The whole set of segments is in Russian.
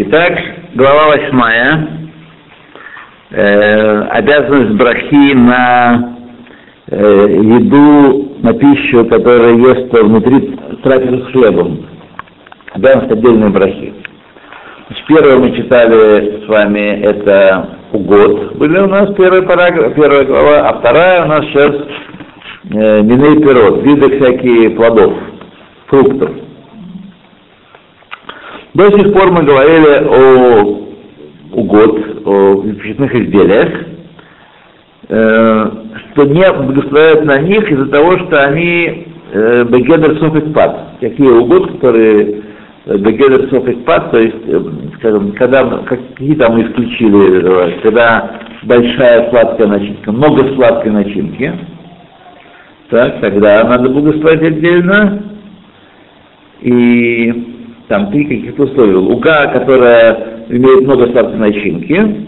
Итак, глава восьмая. Э, обязанность брахи на э, еду, на пищу, которая ест внутри трапезы с хлебом. Обязанность отдельной брахи. Значит, первое мы читали с вами это угод. Были у нас первый параграф, первая глава, а вторая у нас сейчас э, миней пирот, виды всякие плодов, фруктов. До сих пор мы говорили о угод, о пищевых изделиях, э, что не благословляют на них из-за того, что они э, бегедер софикпад. Такие угод, которые э, бегедер софикпад, то есть, э, скажем, когда, какие там исключили, когда большая сладкая начинка, много сладкой начинки, так, тогда надо благословить отдельно. И там три каких-то условия. Уга, которая имеет много сладкой начинки,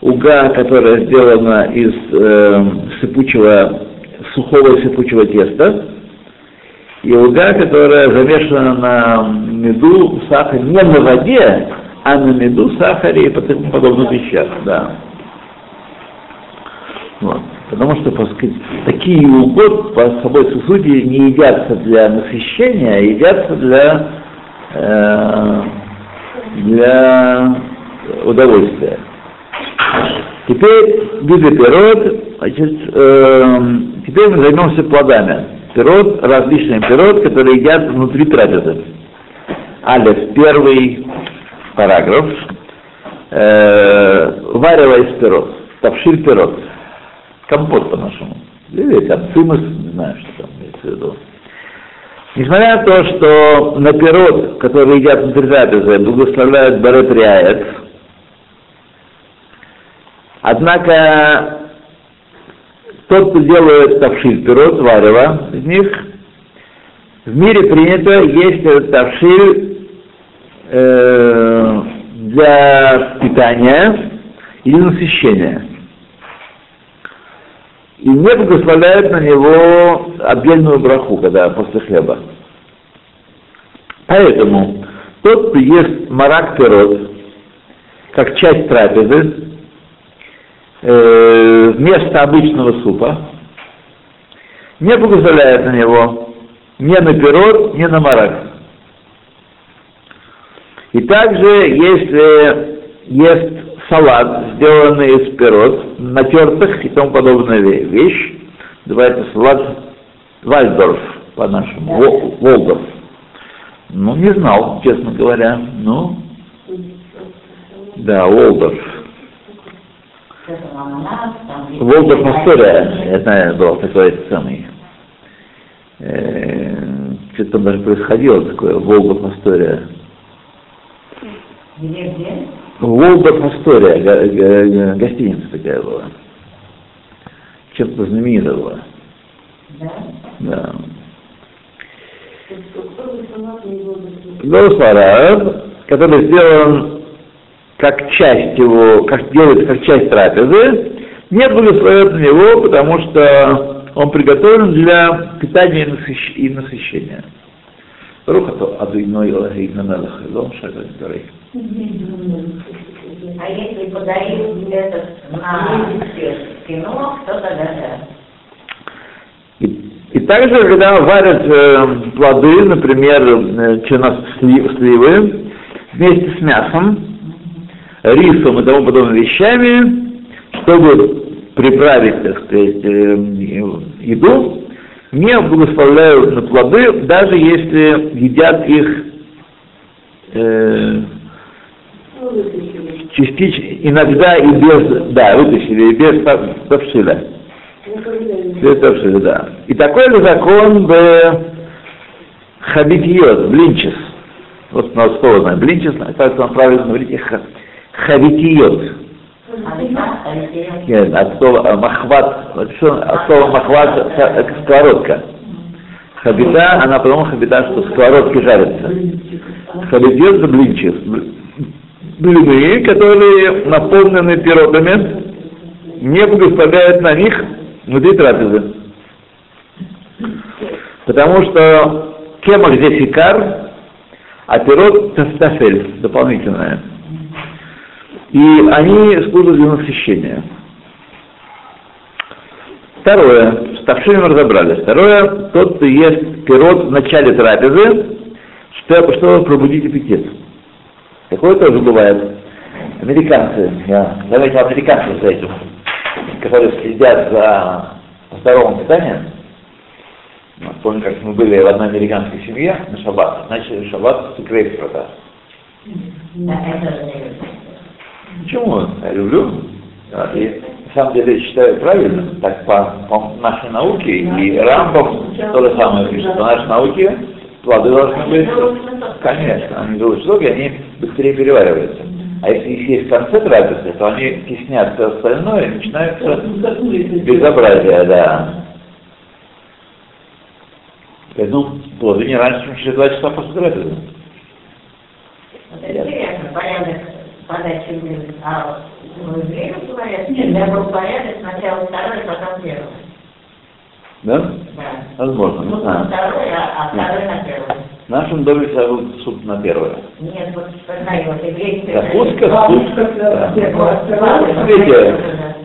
уга, которая сделана из э, сыпучего, сухого сыпучего теста, и уга, которая замешана на меду, сахаре, не на воде, а на меду, сахаре и тому подобных вещах, да. Вот. Потому что, так сказать, такие угод по собой сути не едятся для насыщения, а едятся для Э, для удовольствия. Теперь виды пирот, значит, э, теперь мы займемся плодами. Пирот, различные пирот, которые едят внутри трапезы. Алиф, первый параграф. Э, варево пирот, тавшиль пирот, компот по-нашему. Или там цимус, не знаю, что там имеется в виду. Несмотря на то, что на пирот, который едят внутри трапезы, благословляют Барет однако тот, кто делает тавшиль, пирот, варево из них, в мире принято есть этот тавшиль э, для питания или насыщения и не благословляют на него отдельную браху, когда после хлеба. Поэтому тот, кто ест марак пирот, как часть трапезы, э, вместо обычного супа, не благословляет на него ни на пирот, ни на марак. И также, если ест салат, сделанный из пирот, натертых и тому подобная вещь. Называется салат Вальдорф по-нашему, Волдорф. Ну, не знал, честно говоря. Ну, да, Волдорф. Волдорф Астория, я знаю, был такой самый. Э, что-то там даже происходило такое, Волдорф Астория. Где, где? Волберг Астория, гостиница такая была. Чем-то знаменитая была. Да? Да. Лосараб, который сделан как часть его, как делается как часть трапезы, не благословят на него, потому что он приготовлен для питания и насыщения. Рухато Адуиной Элохейна Мелах, Лом. А если подарил этот на кино, то тогда да. И, также, когда варят э, плоды, например, э, черносливы, вместе с мясом, рисом и тому подобными вещами, чтобы приправить, так сказать, э, еду, не благословляют на плоды, даже если едят их э, частично, иногда и без, да, вытащили, и без тавшиля. Без тавшиля, да. И такой же закон в хабитиот, блинчес. Вот на слово знаю, блинчес, как вам правильно говорить, хавитиот. Нет, от слова махват, от слова махват сковородка. Хабита, она потому хабита, что сковородки жарятся. Хабитиот это блинчес блины, которые наполнены пирогами, не благословляют на них внутри трапезы. Потому что кемах здесь икар, а пирот тафель, дополнительное. И они служат для насыщения. Второе, с тавшим разобрались. Второе, тот, кто ест пирот в начале трапезы, чтобы пробудить аппетит. Такое тоже бывает. Американцы, я заметил американцев за этим, которые следят за здоровым питанием. Помню, как мы были в одной американской семье на шаббат. Начали шаббат с грейпфрута. Почему? Я люблю. И на самом деле считаю правильно, так по, по нашей науке, и Рамбом то же самое пишет, по нашей науке плоды должны быть, конечно, они долго они быстрее перевариваются. А если их есть в конце трапезы, то они теснят все остальное, и начинается безобразие, да. Поэтому плоды не раньше, чем через два часа после трапезы. Вот это интересно, порядок подачи блюд. А в евреев говорят, всегда был порядок, сначала второй, потом первый. Да? Возможно, не Ну, знаю. второй, а, на. В нашем доме всегда был суп на первое. Нет, вот знаю, вот еврейский... Закуска, суп. Да. Смотрите,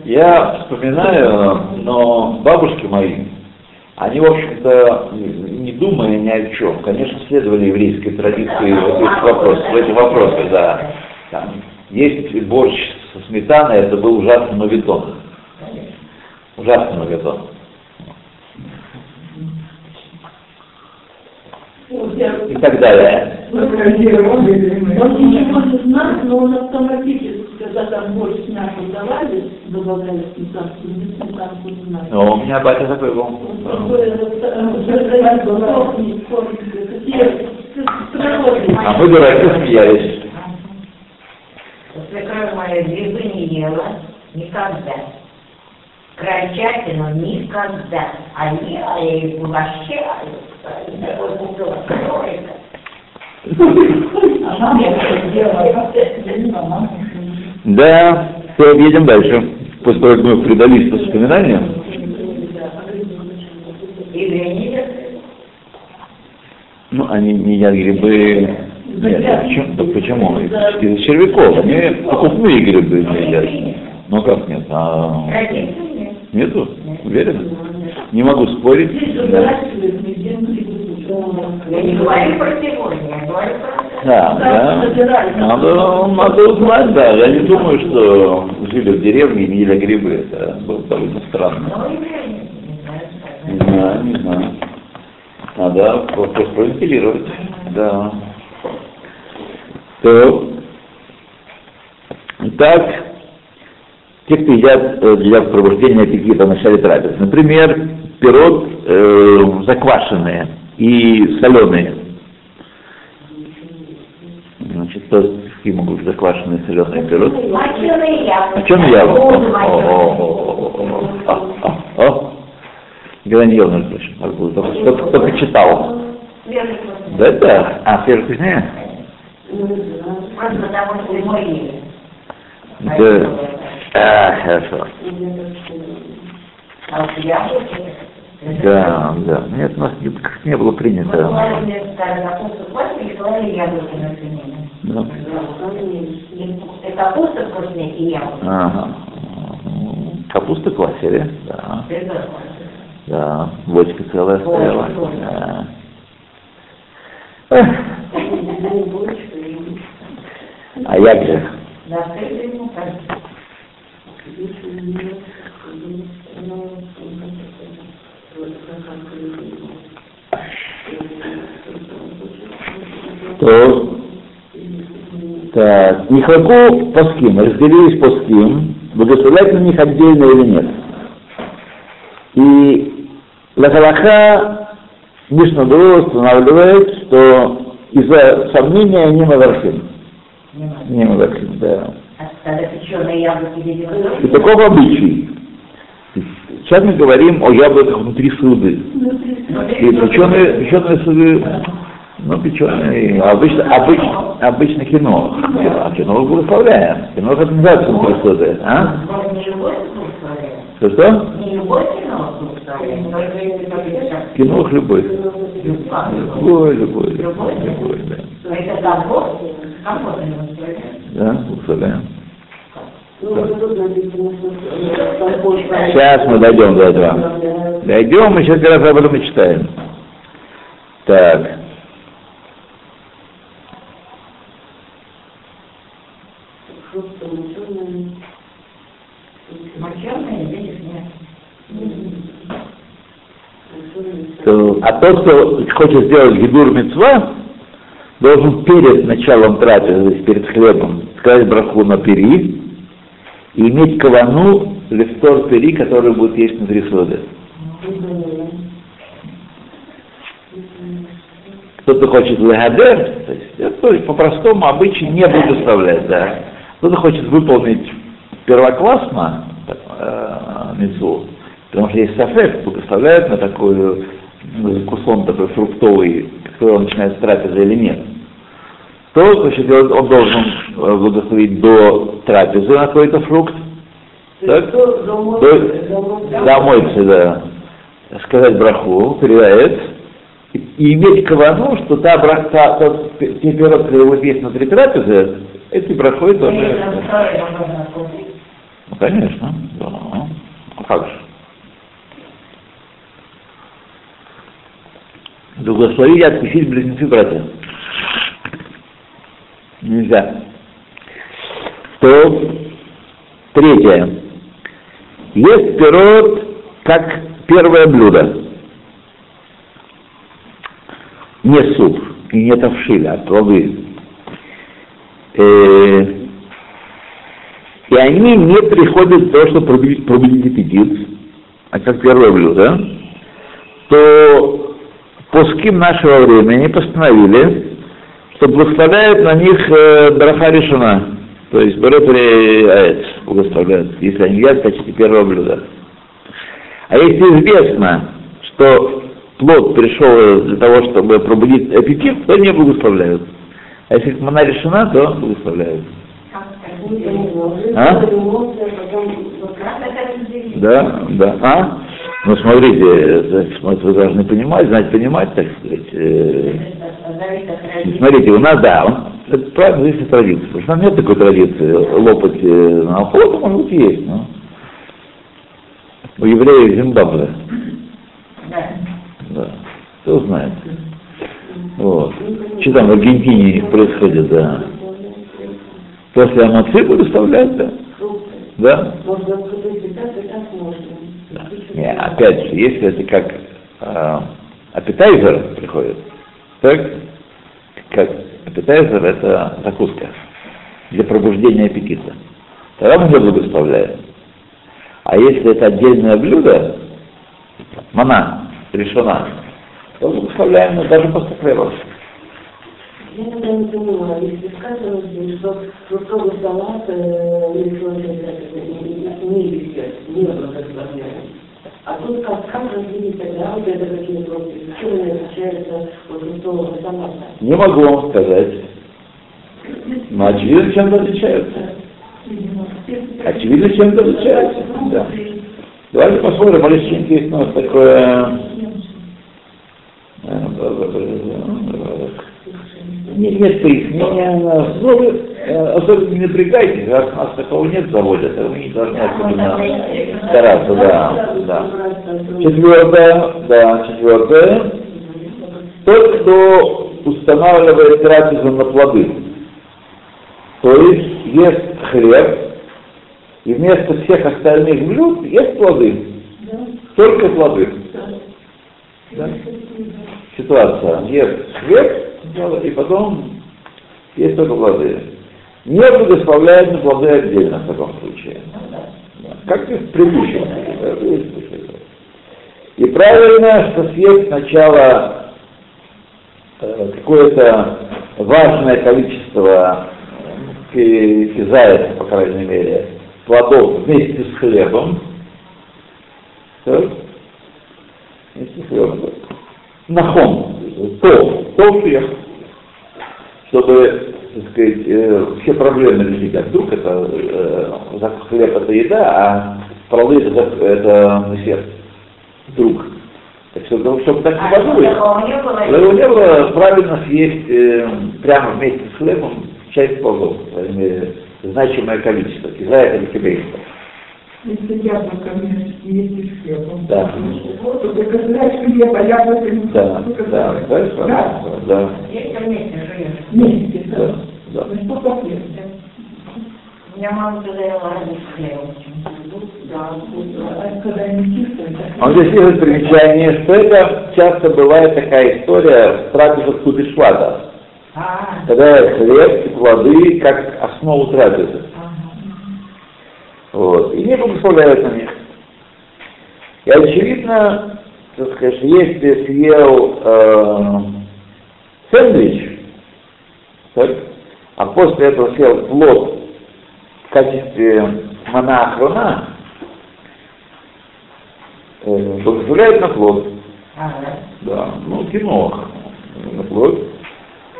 я вспоминаю, но бабушки мои, они, в общем-то, не думая ни о чем, конечно, следовали еврейской традиции в этих вопросах, в этих вопросах, да. Там, есть борщ со сметаной, это был ужасный новитон. Ужасный новитон. И так далее. Он ничего не знает, но он автоматически, когда там с мясом давали, добавляли сметанку, не сметанку не знаю. Но у меня батя такой был. Э, э. А мы дураки смеялись. Свекровь моя грибы не ела никогда. Крольчатину никогда. А ела Да, все, едем дальше. После того, как мы предались воспоминаниям, ну, они не едят грибы... Нет, почему? Да почему? Из червяков. Они покупные грибы не едят. Ну как нет? А... Нету? Уверен? Не могу спорить. Здесь Да. выращивают медведь, Я не говорю про сегодня, я говорю про... Да, да. Надо, надо узнать, да. Я не думаю, что жили в деревне и не ели грибы. Это было довольно странно. Не знаю, Не знаю. Надо вопрос провентилировать. Да. То. Итак, те, кто едят э, для пробуждения аппетита в начале трапезы. Например, пирог э, заквашенные и соленые. Значит, какие могут быть заквашенные соленые пирог? Моченые яблоки. Моченую. О, Никогда не ел, между прочим, арбуз. Только, только, читал. Да, да. А, свежий вкуснее? Просто потому, что зимой. Да. А, хорошо. Да, да. Нет, у нас не, не было принято. Да. Капуста вкуснее, и яблоки. Ага. Капуста квасили, да. Да. Бочка целая стояла. Да. А як же? Ты ему кажется. То, так, Нихаку Паским, разделились Паским, благословлять на них отдельно или нет. И Лахалаха Мишнадро устанавливает, что из-за сомнения. Не надо. Не Мавархим, да. А когда печеные яблоки И видели таков обычай. Сейчас мы говорим о яблоках внутри суды. И печеные, печеные суды, ну, печеные, обычно, обычно, обычно кино. А кино благословляем. Кино это называется внутри суды. А? Что, что? Кино любой. Любой. Любой, любой, любой, да. Да, благословляем. Сейчас мы дойдем до этого. Дойдем, мы сейчас как раз об этом и читаем. Так. А тот, кто хочет сделать гидур мецва, должен перед началом трапезы, то есть перед хлебом, сказать браху на пери и иметь кавану листор пери, который будет есть внутри соды. Кто-то хочет лагадер, то есть это по-простому обычай не благословлять, да. Кто-то хочет выполнить первоклассно э, митцву, потому что есть сафек, благословляют на такую ну, кусон такой фруктовый, который начинает с трапезы или нет. То, значит, он он должен э, благословить до трапезы на какой-то фрукт, так? Домой- да, сказать браху, передает, и, и иметь кавану, что та брах, та, те пирог, который будет есть внутри трапезы, эти брахой Или тоже. Ну, конечно, да. А как же? Да благословили откусить близнецы братья. Нельзя. То третье. Есть пирот как первое блюдо. Не суп и не тавшиль, а плоды. Э, и они не приходят в то, что пробудить аппетит, а как первое блюдо, то пуским нашего времени постановили, что благословляют на них э, браха решена, то есть берет аэц, благословляют, если они едят в качестве первого блюда. А если известно, что плод пришел для того, чтобы пробудить аппетит, то не благословляют. А если мана решена, то благословляют. А? Да, да. А? Ну, смотрите, вы должны понимать, знать, понимать, так сказать. э, Это зависит от родителей. Смотрите, у нас, да, он, это правильно, зависит от традиции. Потому что у нас нет такой традиции лопать э, на охоту, может быть, есть, но у евреев Зимбабве, Да. да, кто знает. Вот. Что там в Аргентине происходит, да. После амоци выставлять, да. Да? Можно. Не, опять же, если это как э, аппетайзер приходит, так, как аппетайзер это закуска для пробуждения аппетита, тогда мы не благословляем. А если это отдельное блюдо, мана, решена, то благословляем мы даже после хлеба. Я тогда не понимаю, если сказано что фруктовый салат э, или что-то это не везет, не благословляет. А тут как, как разделить тогда вот это какие фрукты? Чем они отличаются от фруктового салата? Не могу вам сказать. Но очевидно, чем-то отличаются. Очевидно, чем-то отличаются. Да. Давайте посмотрим, Алексеенко есть у нас такое... Нет, нет пояснения, ну, вы э, особенно не напрягайтесь, раз у нас такого нет в заводе, то вы не должны особенно стараться, да, да. Четвертое, да, четвертое. Тот, кто устанавливает трапезу на плоды, то есть ест хлеб, и вместо всех остальных блюд ест плоды. Только плоды. Да? Ситуация. Ест хлеб, и потом есть только плоды. Не благословляет на плоды отдельно в таком случае. Как и в предыдущем. И правильно, что съесть сначала э, какое-то важное количество э, кизаев, по крайней мере, плодов вместе с хлебом. Так? Вместе с хлебом. Нахон. Тов ехал чтобы, так сказать, э, все проблемы решить. А вдруг это э, хлеб это еда, а плоды это, это сердце. Вдруг. Так что, чтобы так А, не было? Но его не было правильно съесть э, прямо вместе с хлебом часть плодов, по крайней мере, значимое количество, кизая или кибейство. Если яблоко вместе есть с хлебом. Да. Вот, ты только знаешь хлеб, а яблоко не Да, да, да, да, да, Если вместе живешь. Вместе, да, да. да. Ну что? У меня мама говорила разных хлебов. Да, а А здесь есть примечание, что это часто бывает такая история в трапезах Кудышлада, А, когда хлеб и плоды как основу трапезы. Вот, и не благословляют на них. И очевидно, так сказать, если съел э, сэндвич, так, а после этого съел плод в качестве моноахрона, э, благословляют на плод. Ага. Да, ну, кинох, на плод.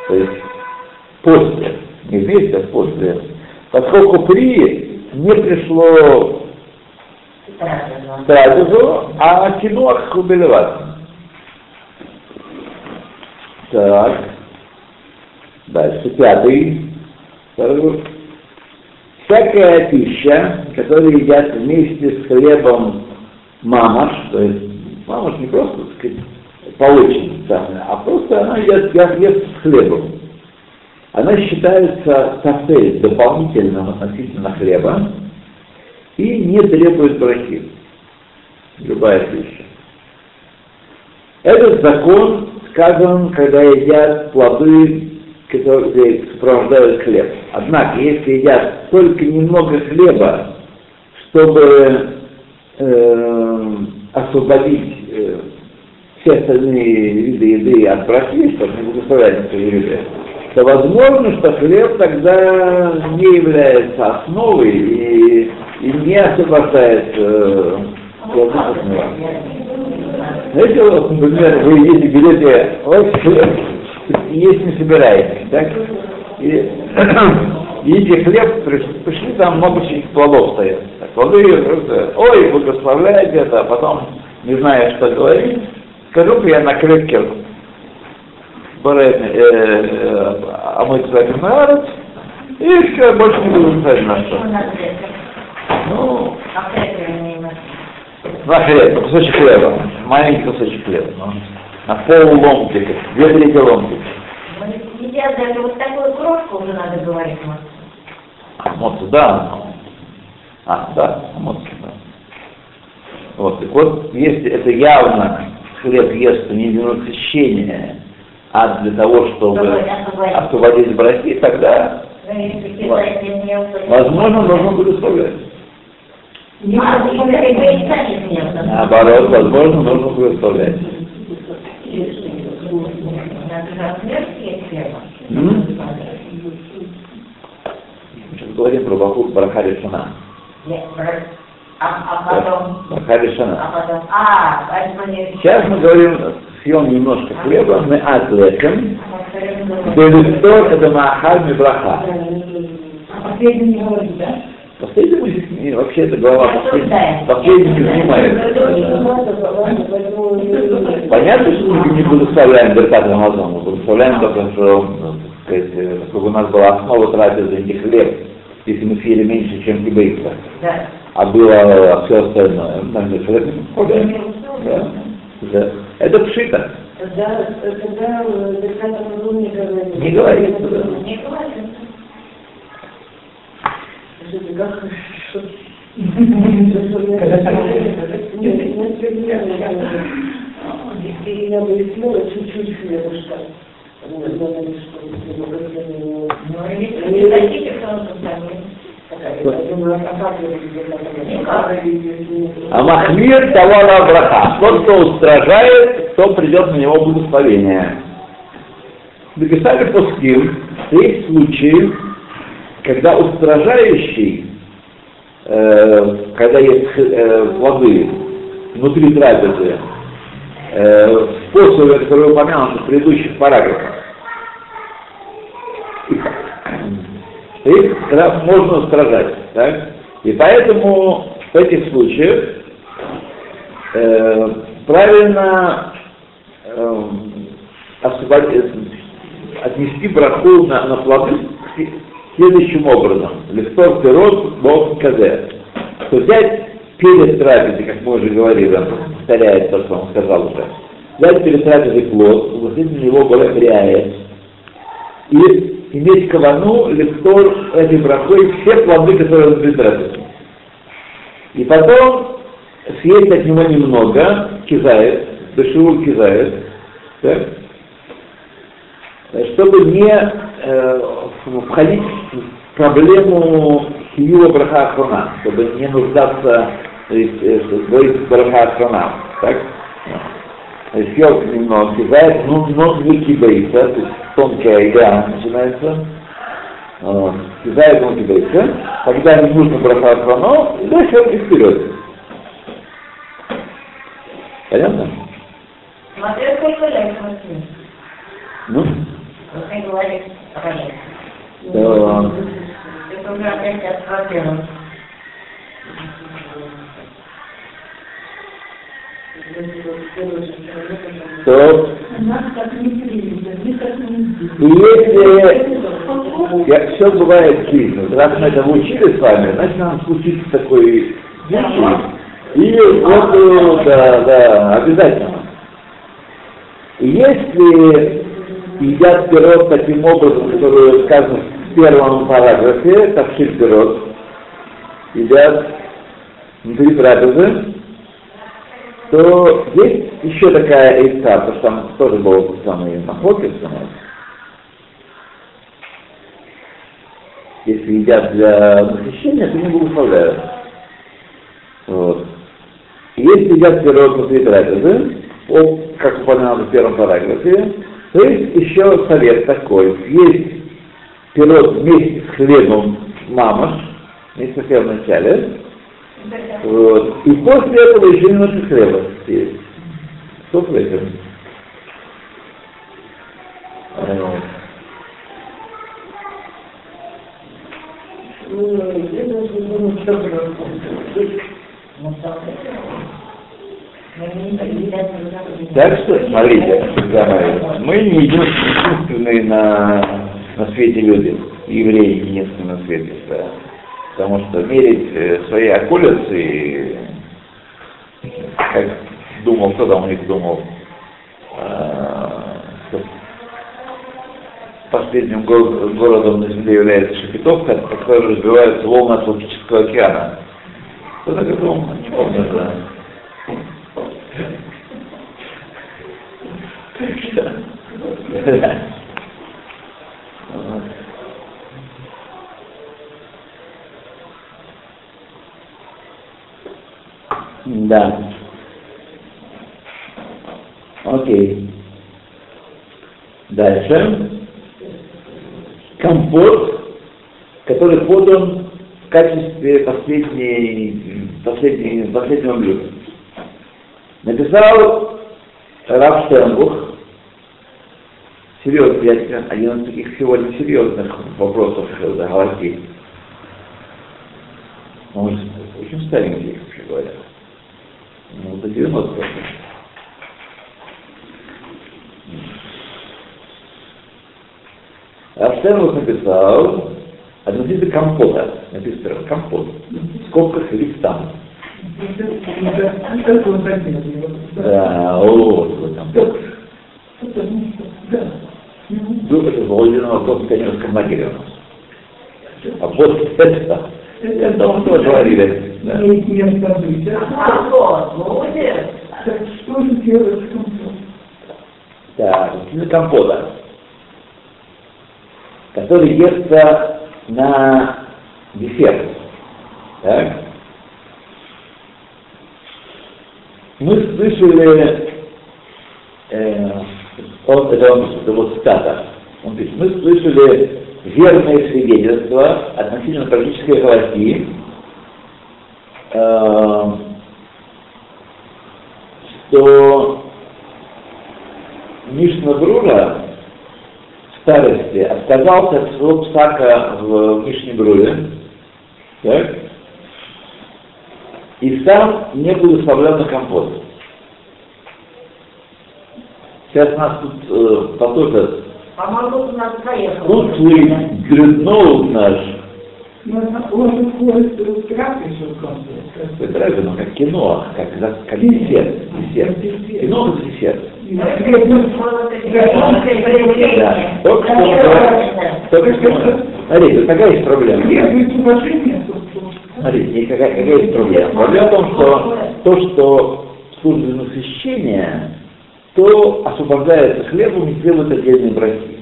То есть после, не вместе, а после. Поскольку при не пришло трапезу, а кинох убелеват. Так. Дальше, пятый. Второй. Всякая пища, которую едят вместе с хлебом мамаш, то есть мамаш не просто, так сказать, полученный, а просто она ест, ест с хлебом. Она считается тафель дополнительным относительно хлеба и не требует брахи. Любая пища. Этот закон сказан, когда едят плоды, которые сопровождают хлеб. Однако, если едят только немного хлеба, чтобы э, освободить э, все остальные виды еды от брахи, чтобы не благословлять эти виды, то возможно, что хлеб тогда не является основой и, и не освобождает э. Знаете, вот, например, вы едете, берете вот, хлеб, и есть не собираетесь, так? И едите хлеб, пришли, там много всяких плодов стоят. Так, плоды просто, ой, благословляйте это, а потом, не знаю, что говорить, скажу-ка я на крепке омыть задний народ, и все, больше не буду знать на что. Ну, А на хлеб, кусочек хлеба, маленький кусочек хлеба, ну, на пол ломтика, две трети ломтика. Ну, Едят даже вот такую крошку уже надо говорить. Моцу, да. А, да, моцу, да. Вот, так вот, если это явно хлеб ест не для насыщения, а для того, чтобы Освободить. брахи, тогда, возможно, нужно А, сами съел, Наоборот, возможно, нужно хлеба. М? Сейчас говорим про Баху. Нет, брат. А, а потом, Браха Решана. а потом, а, не Сейчас мы говорим, съем немножко хлеба, мы от лехем, мы Белистор это Маахаль Мибраха. А последний не говорит, да? Последний мы здесь не- вообще это глава. Последний не снимает. Понятно, что мы не благословляем Беркат Рамазан, мы благословляем только, что, ну, так сказать, э, у нас была основа трапезы не хлеб, если мы съели меньше, чем кибейца, а было все остальное. Нам же хлеб не. Да? Да. Это пшита. Когда, когда Беркат Амазон не говорит. Не говорит, да. Не там- И я бы съела чуть-чуть хлебушка. Ну, что не хотите, то он сами. А Махмир Тавала Браха. Тот, кто устражает, то придет на него благословение. Написали Пуским, есть случаи, когда устражающий, э, когда есть э, плоды внутри трапезы, э, в способе, который упомянут в предыдущих параграфах, их можно устражать. Так? И поэтому в этих случаях э, правильно эм, освобод- э, отнести браху на, на плоды следующим образом. Листов пирот бог казе. То взять перед трапезой, как мы уже говорили, он повторяет то, что он сказал уже, взять перед трапезой плод, уложить на него горохряет, и иметь кавану, листор этой брахой, все плоды, которые он. И потом съесть от него немного, кизает, дешеву кизает, так? чтобы не э, входить в проблему Киюва Браха Ахрона, чтобы не нуждаться есть, э, говорить Браха. Так? То есть съел немного, кидает, ну, но не кидается, то есть тонкая игра начинается. Вот. Кидает он кидается, когда не нужно Браха Ахрона, и дальше он и вперед. Понятно? Смотря сколько лет смотри. Ну, Вот ты говоришь, проект. да. Это уже опять не и если я, все бывает жизнь, раз мы это учили с вами, значит нам случится такой случай. И вот, э, да, да, обязательно. Если едят пирог таким образом, который сказано в первом параграфе, тавшир пирог, едят внутри трапезы, то есть еще такая эйса, потому что там тоже был самый махлокис у нас. Если едят для насыщения, то не благословляют. Вот. Если едят пирог внутри трапезы, о, как упоминал в первом параграфе, то есть еще совет такой. Есть пирог вместе с хлебом мамаш, вместе с хлебом в начале, вот. И после этого еще немножко хлеба есть. Что в. Так что, смотрите, мы не единственные на, на свете люди, евреи единственные на свете, да. Потому что мерить э, свои околицы, как думал, кто там у них думал, э, последним го- городом на Земле является Шепетовка, по которой разбиваются волны Атлантического океана. Кто так думал? Не помню, да. Да. Окей. Дальше. Компот, который подан в качестве последней, последней, последнего блюда. Написал Раф Штернбух, серьезный, один из таких сегодня серьезных вопросов Галахи. Он очень старенький, вообще говоря. Ну, до 90 Рафштернбух написал относительно компота, написано компот, он так делает? Да, вот, вот компот. Потому что, это Володина вопрос в у нас. А после этого, это он тоже говорили. Да. Имеет место быть. А вот, молодец. Что же делать с компотом? Так, из компота, который естся на десерт. Так? Мы слышали, э, он, это он это вот цитата, он пишет, мы слышали верные свидетельства относительно практической галахи, э, что Мишна Брура в старости отказался от своего псака в Мишне Бруре, так? и сам не благословлял на компот. Сейчас у нас тут э, поток По-моему, у нас проехал. Утлый гридноут наш. Он входит в. Это разве, ну, как кино, как, за- как десерт. десерт. Кино это десерт. Да. Только что, только что, смотрите, какая есть проблема. Смотрите, какая, какая есть проблема. Проблема в том, что то, что служит насыщение, то освобождается хлебом и требует отдельной браки.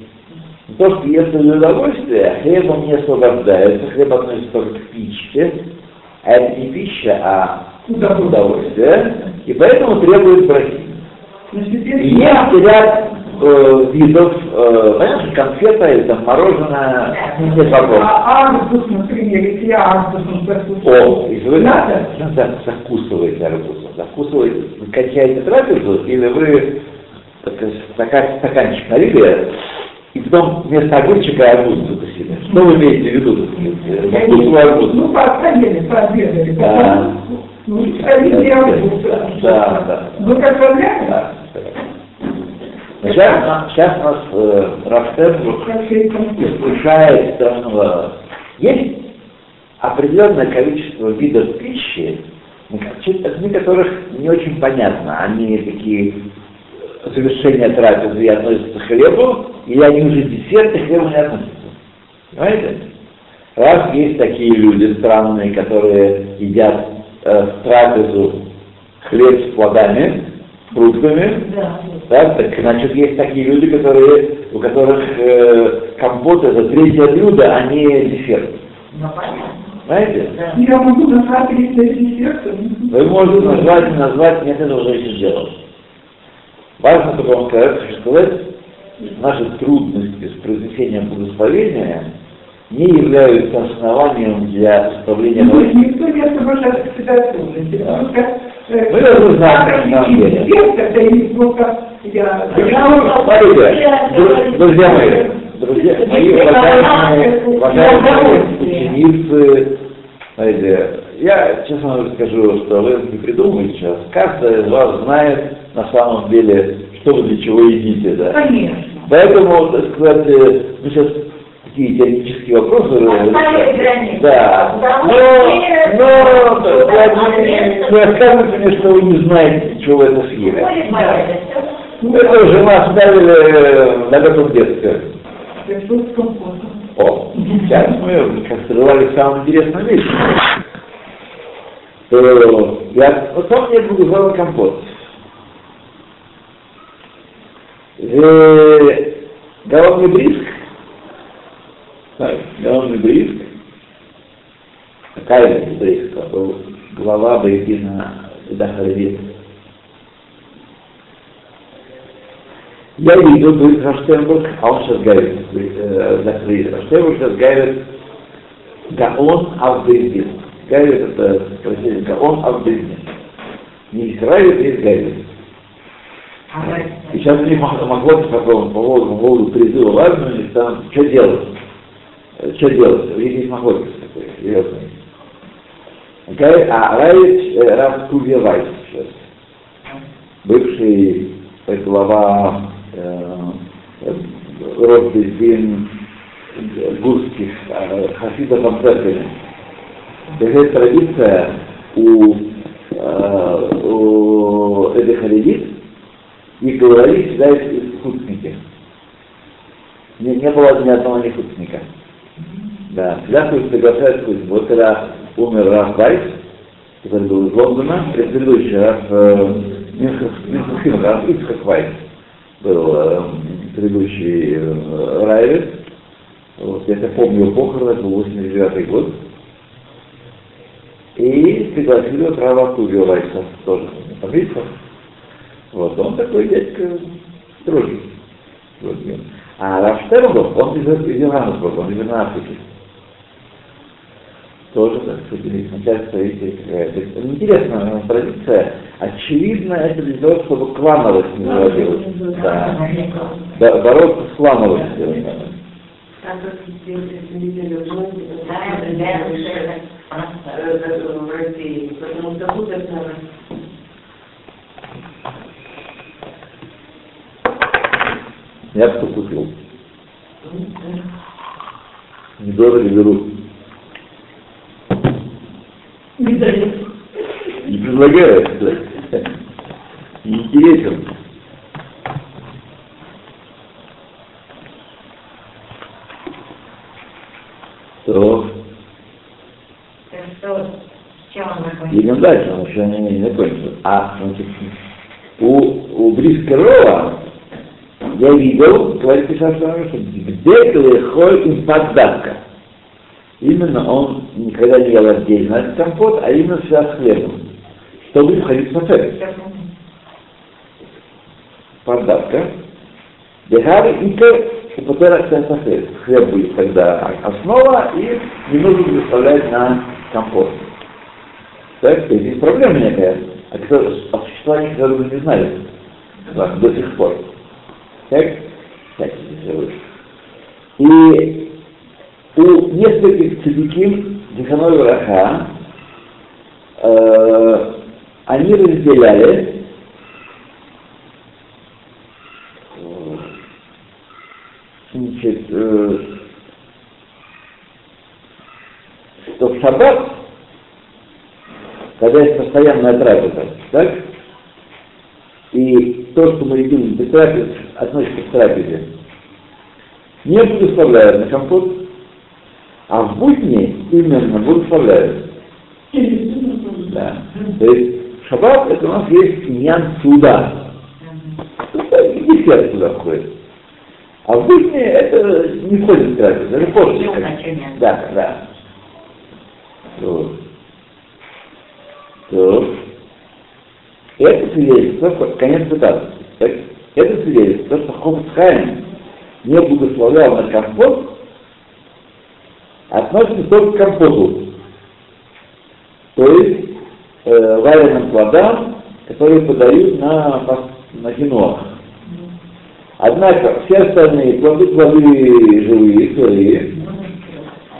То, что если для удовольствия, хлебом не освобождается, хлеб относится только к пище, а это не пища, а удовольствие, и поэтому требует браки. И есть ряд э, видов, э, понятно, конфета или там мороженое, нет вопросов. А арбуз, например, если я арбузом закусываю, О, если вы надо? да, закусываете арбузом, закусываете, вы кончаете трапезу, или вы так сказать, стакан, стаканчик налили, и потом вместо огурчика арбуз закусили. Что вы имеете в виду? так сказать, Я Закусываю не- арбуз. Ну, пообедали, пообедали. Да. Ну, ставили арбуз. Да, да. Ну, как понятно? Да. Сейчас, сейчас у нас э, все это искушает странного. Есть определенное количество видов пищи, среди которых не очень понятно, они такие завершения трапезы и относятся к хлебу, или они уже десерты к хлебу не относятся. Понимаете? Раз есть такие люди странные, которые едят э, трапезу хлеб с плодами, фруктами, Да. так, так, значит, есть такие люди, которые, у которых э, компот это третье блюдо, а не десерт. Ну, понятно. Знаете? Да. Я могу назвать если десертом. Вы можете назвать, не назвать, нет, это уже не сделать. Важно только вам сказать, существовать наши трудности с произнесением благословения не являются основанием для составления Ну, молитвы. никто не освобождает от потому что э, Мы должны знать, на самом деле. друзья мои, друзья мои, уважаемые, уважаемые ученицы, знаете, я честно вам скажу, что вы не придумываете сейчас. Каждый из вас знает на самом деле, что вы для чего едите, да. Конечно. Поэтому, так сказать, э, мы сейчас такие теоретические вопросы границы. Да. Но, но не рассказывайте мне, что вы не знаете, чего вы это съели. Это уже мы оставили э, на готовом детстве. С компотом. О, сейчас мы как скрывали в самом интересном месте. То я, вот там мне сделан компот. Э, Головный бриск. Так, головный бриск. Какая это бриск? Глава Байкина Дахарвит. Я иду, говорит Раштенбург, а он сейчас говорит, э, Захарит. Раштенбург сейчас говорит Гаон Авдейдин. Говорит это красивее Гаон Авдейдин. Не Израиль, а Израиль. И сейчас у них могло быть по поводу, по поводу, по поводу призыва в армию, у них там, что делать? Э, Что делать? У них есть махлокис такой, серьезный. А Райт э, Раф Кувья Вайс сейчас. Бывший глава э, э, Росбезин гурских э, хасидов Амцерками. Такая традиция у, э, у этих халидит, их говорили всегда из худсники. Не, не было ни одного нехудсника. Да, всегда приглашает худсник. Вот когда умер Раф Вайс, который был из Лондона, предыдущий Раф э, Минхахим, Раф Ицхак Вайс был э, предыдущий э, Райвер. Вот, я помню похороны, это был 89 год. И пригласили вот Рава Кувио Вайса тоже, по Вот, он такой дядька строгий. Вот, а Рафштербов, он из, из он из Африки. Тоже, так сказать, начальство видите, какая-то. Интересная традиция. Очевидно, это для того, чтобы клановость не заводилась. Да. Да, бороться с клановостью. Так как э, Я бы купил. Недорого берут. Не дает. Не предлагают, да. Интересен. То, что, идем дальше, он еще не, не закончил. А, значит, у, у Брискерова я видел, говорит Писатель, что где Клехоль импаддатка. Именно он никогда не ел отдельно компот, а именно связан с хлебом, чтобы входить в сафек. Поддатка. Дехар ика Шапотера сафек. Хлеб будет тогда основа, и не нужно будет оставлять на компот. Так, то есть есть проблема некая, которой, о существовании которой вы не знали до сих пор. Так? Так, И у нескольких цадиким Зиханой Раха э, они разделяли значит, э, что в шаббат, когда есть постоянная трапеза, так? И то, что мы едим без трапез, относится к трапезе, не благословляют на компот, а в будни именно благословляют. Да. То есть шаббат это у нас есть ньян суда. Десерт туда входит. А в будни это не входит в трапезу, это позже. Да, да. Вот. То. Это свидетельство, конец цитаты. Так, Это свидетельство, что Хомсхайм не благословлял на компот, относится только к компоту. То есть э, вареным плодам, которые подают на, на кино. Однако все остальные плоды, плоды живые, сырые,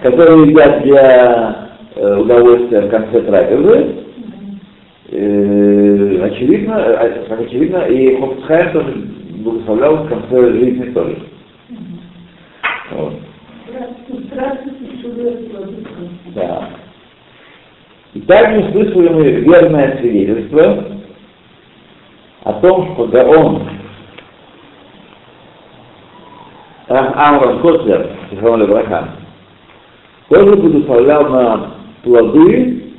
которые едят для э, удовольствия в конце трапезы, э, очевидно, э, как очевидно, и Хофцхайм тоже благословлял в конце жизни тоже. Вот. Да. И также слышали мы верное свидетельство о том, что Гаон Амрон Котлер, Сихрон Левраха, тоже благословлял на плоды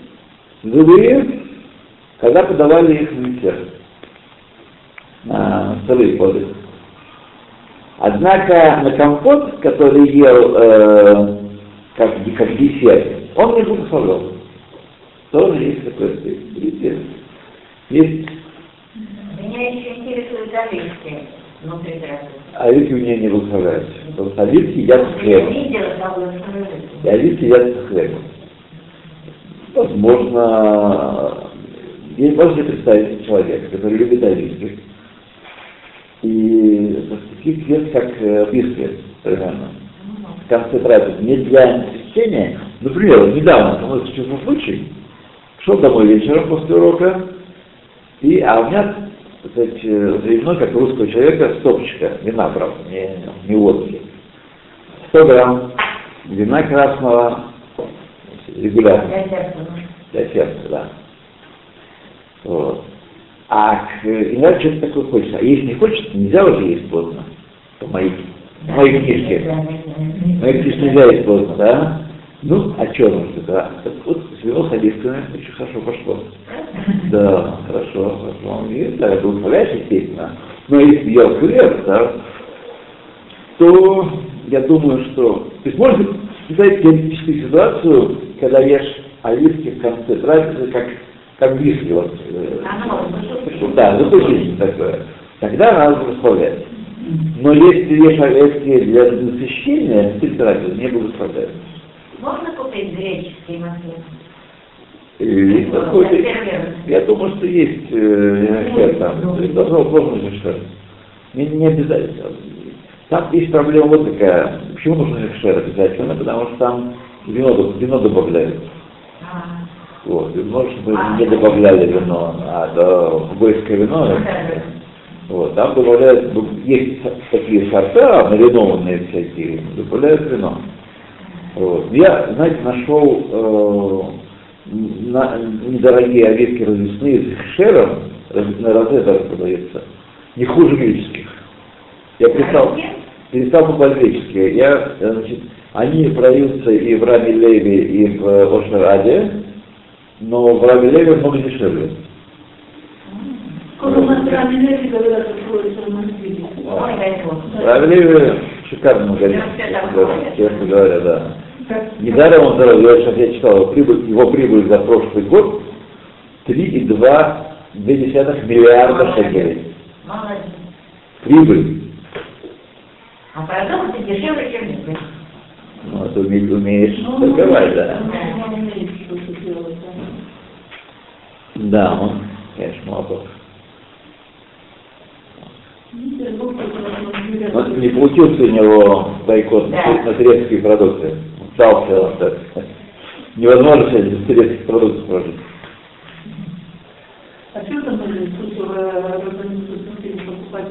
живые, когда подавали их в вечер, на сырые плоды. Однако на компот, который ел э, как, как десерт, он не благословлял. Тоже есть такое видите? Есть, Меня еще интересуют оливки внутри трапезы. а оливки у меня не благословляются. Потому что оливки Я как благословляют. И оливки едят с хлебом. Возможно, есть можете представить человека, который любит оливки, и таких ест как э, бисквит, примерно. В конце трапезы, не для насыщения. Например, недавно, у нас честный случай, шел домой вечером после урока, и, а у меня, так сказать, заведено, как у русского человека, стопочка вина, правда, не, не водки. 100 грамм вина красного регулярно Я сердце, ну. для сердца, да. Вот. А иногда что-то такое хочется. А если не хочется, нельзя уже есть поздно. По моей, в моей книжке. Моей книжке нельзя есть поздно, да? Ну, а что нужно, да? Так вот, с вино с оливками очень хорошо пошло. Да, хорошо, хорошо. И да, это управляешь, естественно. Но если ел хлеб, да, то я думаю, что... То есть можно представить теоретическую ситуацию, когда ешь оливки в конце трапезы, как, как виски. Вот, э, да, запустить такое. Тогда надо благословлять. Но если ешь оливки для насыщения, ты трапезы не благословляешь. Можно купить греческий масло? И какой-то- Фермер. Я думаю, что есть э, хер там. То есть Должно быть хер. Не, не обязательно. Там есть проблема вот такая. Почему нужно хер обязательно? Потому что там вино, вино добавляют. А, Вот. И может, чтобы не добавляли вино, а да, гойское вино. да. Вот, там добавляют, ну, есть такие сорта, маринованные всякие, добавляют вино. Вот. Я, знаете, нашел э, на, недорогие оветки развесные с хешером, раз- на розетах продается, не хуже греческих. Я перестал, перестал покупать греческие. Я, э, значит, они продаются и в Раме Леви, и в э, Ошераде, но в Раме Леви много дешевле. В Раме Леви шикарно магазин, честно говоря, да. Недаром он здоровый, я сейчас я читал, его прибыль, его прибыль за прошлый год 3,2 миллиарда шекелей. Молодец. Прибыль. А продукты дешевле, чем мы. Ну, это уме- умеешь торговать, да. Он умеет что-то делать, да. Да, он, конечно, Но не получился у него бойкот на, Да. на турецкие продукты. Стался, так. Невозможно сегодня без турецких продуктов прожить. А что там организуют хотели покупать.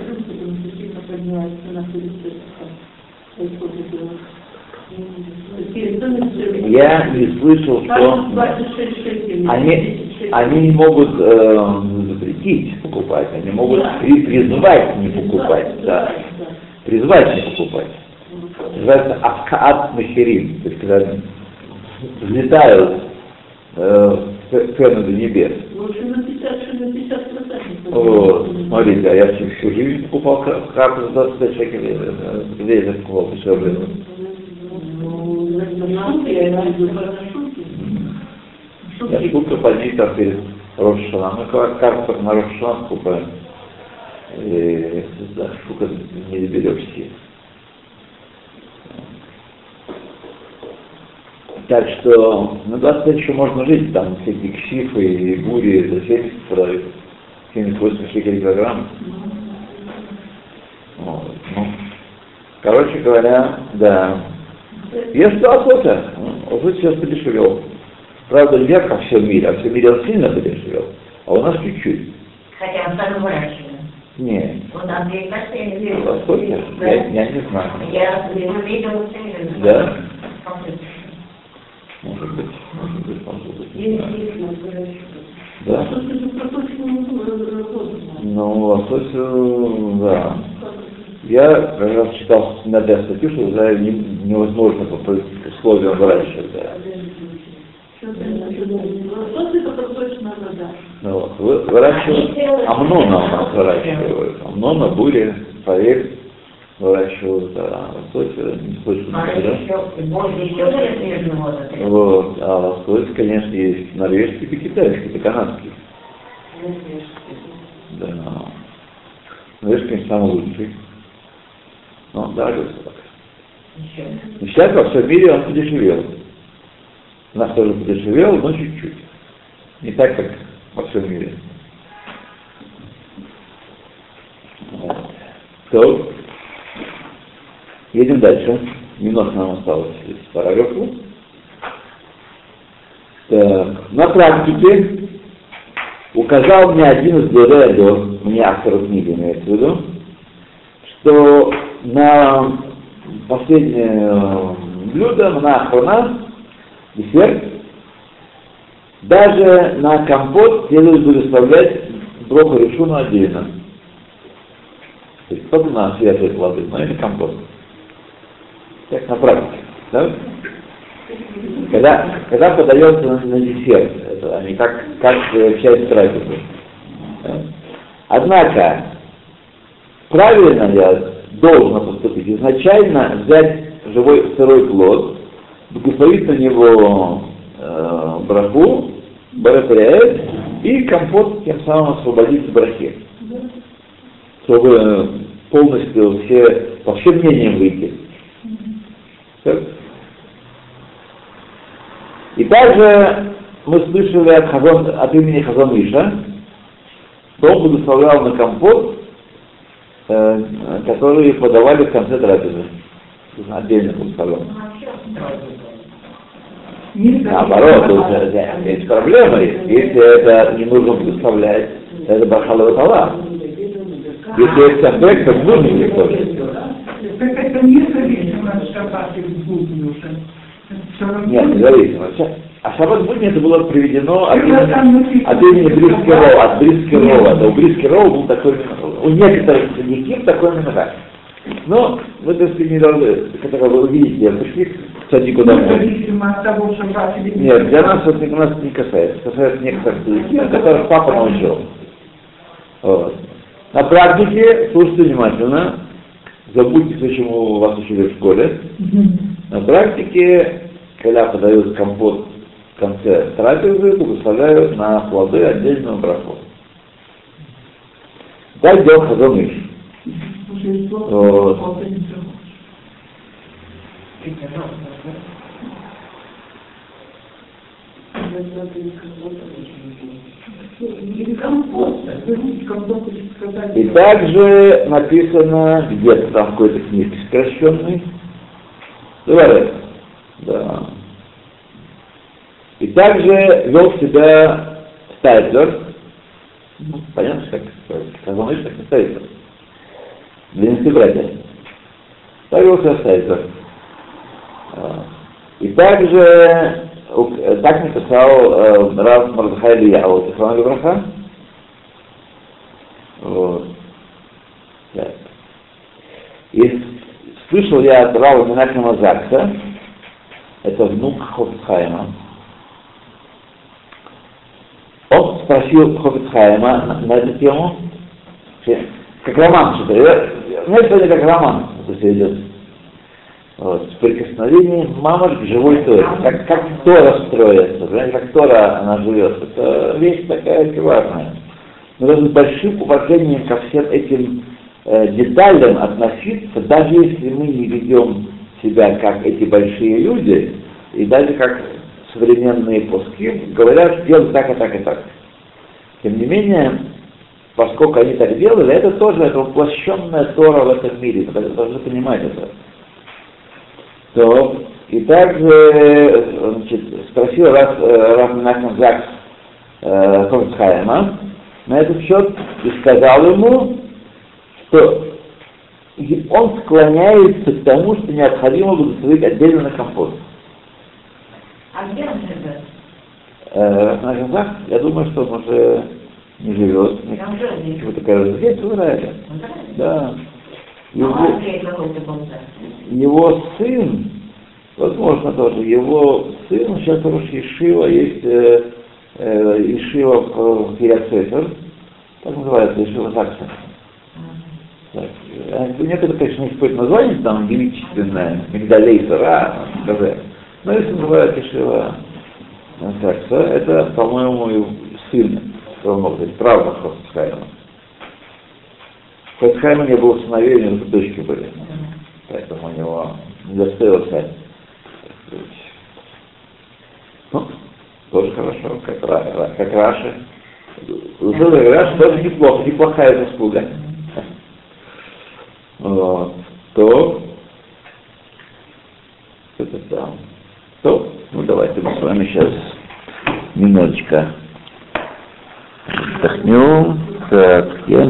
Происходит дело. Перед домом Я не слышал, что Там 26 шекелей. они, 10 шекелей. они не могут э, запретить покупать, они могут Да. при- призвать не покупать. Да. Призвать не покупать. Называется авкаат махерим, то есть когда взлетают э, цены до небес. Лучше на 50, на 50 процентов. Вот, смотрите, а я всю, всю жизнь покупал карту за 25 шекелей, э, где я покупал дешевле. Ну, я имею в виду, это шутки. Я шутка позднее там перед Рошашана. Мы кар- карту на Рошашан покупаем. И да, штука не доберешься. Так что на 25 еще можно жить, там всякие ксифы и бури за 70 продают. 78 шекелей килограмм. Вот, ну, короче говоря, да. Что охота. Вот сейчас подешевел. Правда, не как во всем мире, а во всем мире он сильно подешевел. А у нас чуть-чуть. Хотя он сам выращивает. Не, Вот Андрей кажется, я. Я, не знаю. Я видел. Да? Может быть, может быть, знаю, говорю. Да? Работаешь? Ну, лосось, э, да. Я как раз читал иногда статью, что да, не- невозможно по условиям выращивать. Да. Ты только точно вода? Ну, вот, вы- выращивают, амнона у нас выращивают. Амнона, бури, поверь, выращивают, а э, не слышно возраста. Вот, а лосось, конечно, есть норвежский и китайский, это канадский. Да. Норвежский, конечно, самый лучший. Но дорогой собак. Сейчас во всем мире он подешевел. У нас тоже подешевел, но чуть-чуть. Не так, как во всем мире. Вот. То, едем дальше. Немножко нам осталось параграфу. Так, на практике указал мне один из Лередо, мне автор книги имеется в виду, что на последнее э, блюдо, на охрана, десерт, даже на компот следует предоставлять брокколи решуну отдельно. То есть только на свежие плоды, но и на компот. Так на практике. Да? Когда, когда подается на, на десерт, это, а не как, как часть трапезы. Да? Однако, правильно я должен поступить, изначально взять живой сырой плод, благословить на него э, браху, барапряет, и компот тем самым освободить в брахе. Чтобы э, полностью все, по всем мнениям выйти. И также мы слышали от, Хазон, от имени Хазон Иша, что он благословлял на компот, э, которые подавали в конце трапезы. Отдельно благословлял. Наоборот, тут же, да, есть проблема. Если это не нужно благословлять, это бахалова тала. Если есть сафек, то будни тоже. Будни уже. Нет, независимо. А шаббат будни это было приведено от имени, от имени Брискирова, от Брискирова. Да, у Брискирова был такой, у некоторых садиким такой минога. Но вы, так сказать, не должны, когда вы увидите, пришли к садику домой. Нет, для нас это у нас не касается. Касается некоторых садиким, которых папа научил. Вот. На практике, слушайте внимательно, забудьте все, чему вас учили в школе. На практике, когда подают компот в конце трапезы, благословляют на плоды отдельного браку. Так делал Хазаныш. Вот. И также написано где-то там в какой-то книге сокращенной. Говорят, да. И также вел себя Стайплер, ну, понятно, как Хазон Иш, так и Стайплер. Длинные братья. Так вел себя Стайплер. А, И также так написал э, Рав Мордехай Элияу, זכרונו לברכה. Вот. И слышал я от Рава Минахима Закса, это внук Хофицхайма. Он спросил Хофицхайма на, эту тему, как роман что-то. Знаете, сегодня как роман это все идет. Вот, с прикосновением мамы к живой Торе. Как, как Тора строится, понимаете, как Тора она живет. Это вещь такая очень важная. Мы должны большим уважением ко всем этим э, деталям относиться, даже если мы не ведем себя как эти большие люди, и даже как современные пуски говорят, делай так и так и так. Тем не менее, поскольку они так делали, это тоже это воплощенная Тора в этом мире. Вы должны понимать это. То, и также значит, спросил раз, э, Рав Менахем Закс э, Хофицхайма на этот счет и сказал ему, что он склоняется к тому, что необходимо благословить отдельно на компост. А где он живет? Э, Менахем Закс, я думаю, что он уже не живет. Там. Почему такая здесь в Израиле? Живет? Да. Ну, Его, а был да? его сын, возможно тоже, его сын, сейчас Рош Ешива, есть э, э, Ешива в, Кириацефер, так называется, Ешива Закса. Так, э, Некоторые, конечно, не спорят название, там величественное, Мигдалей Сара. Но если называют Ешива Закса, это, по-моему, сын, то есть правда Хосхайма. Хосхайма не было сыновей, у него дочки были. Поэтому у него не достоилось стать. Ну, тоже хорошо, как, как Раши. Уже Раши тоже неплохо, неплохая заслуга. Вот. То, это там. То, ну давайте мы с вами сейчас немножечко отдохнем. Так, я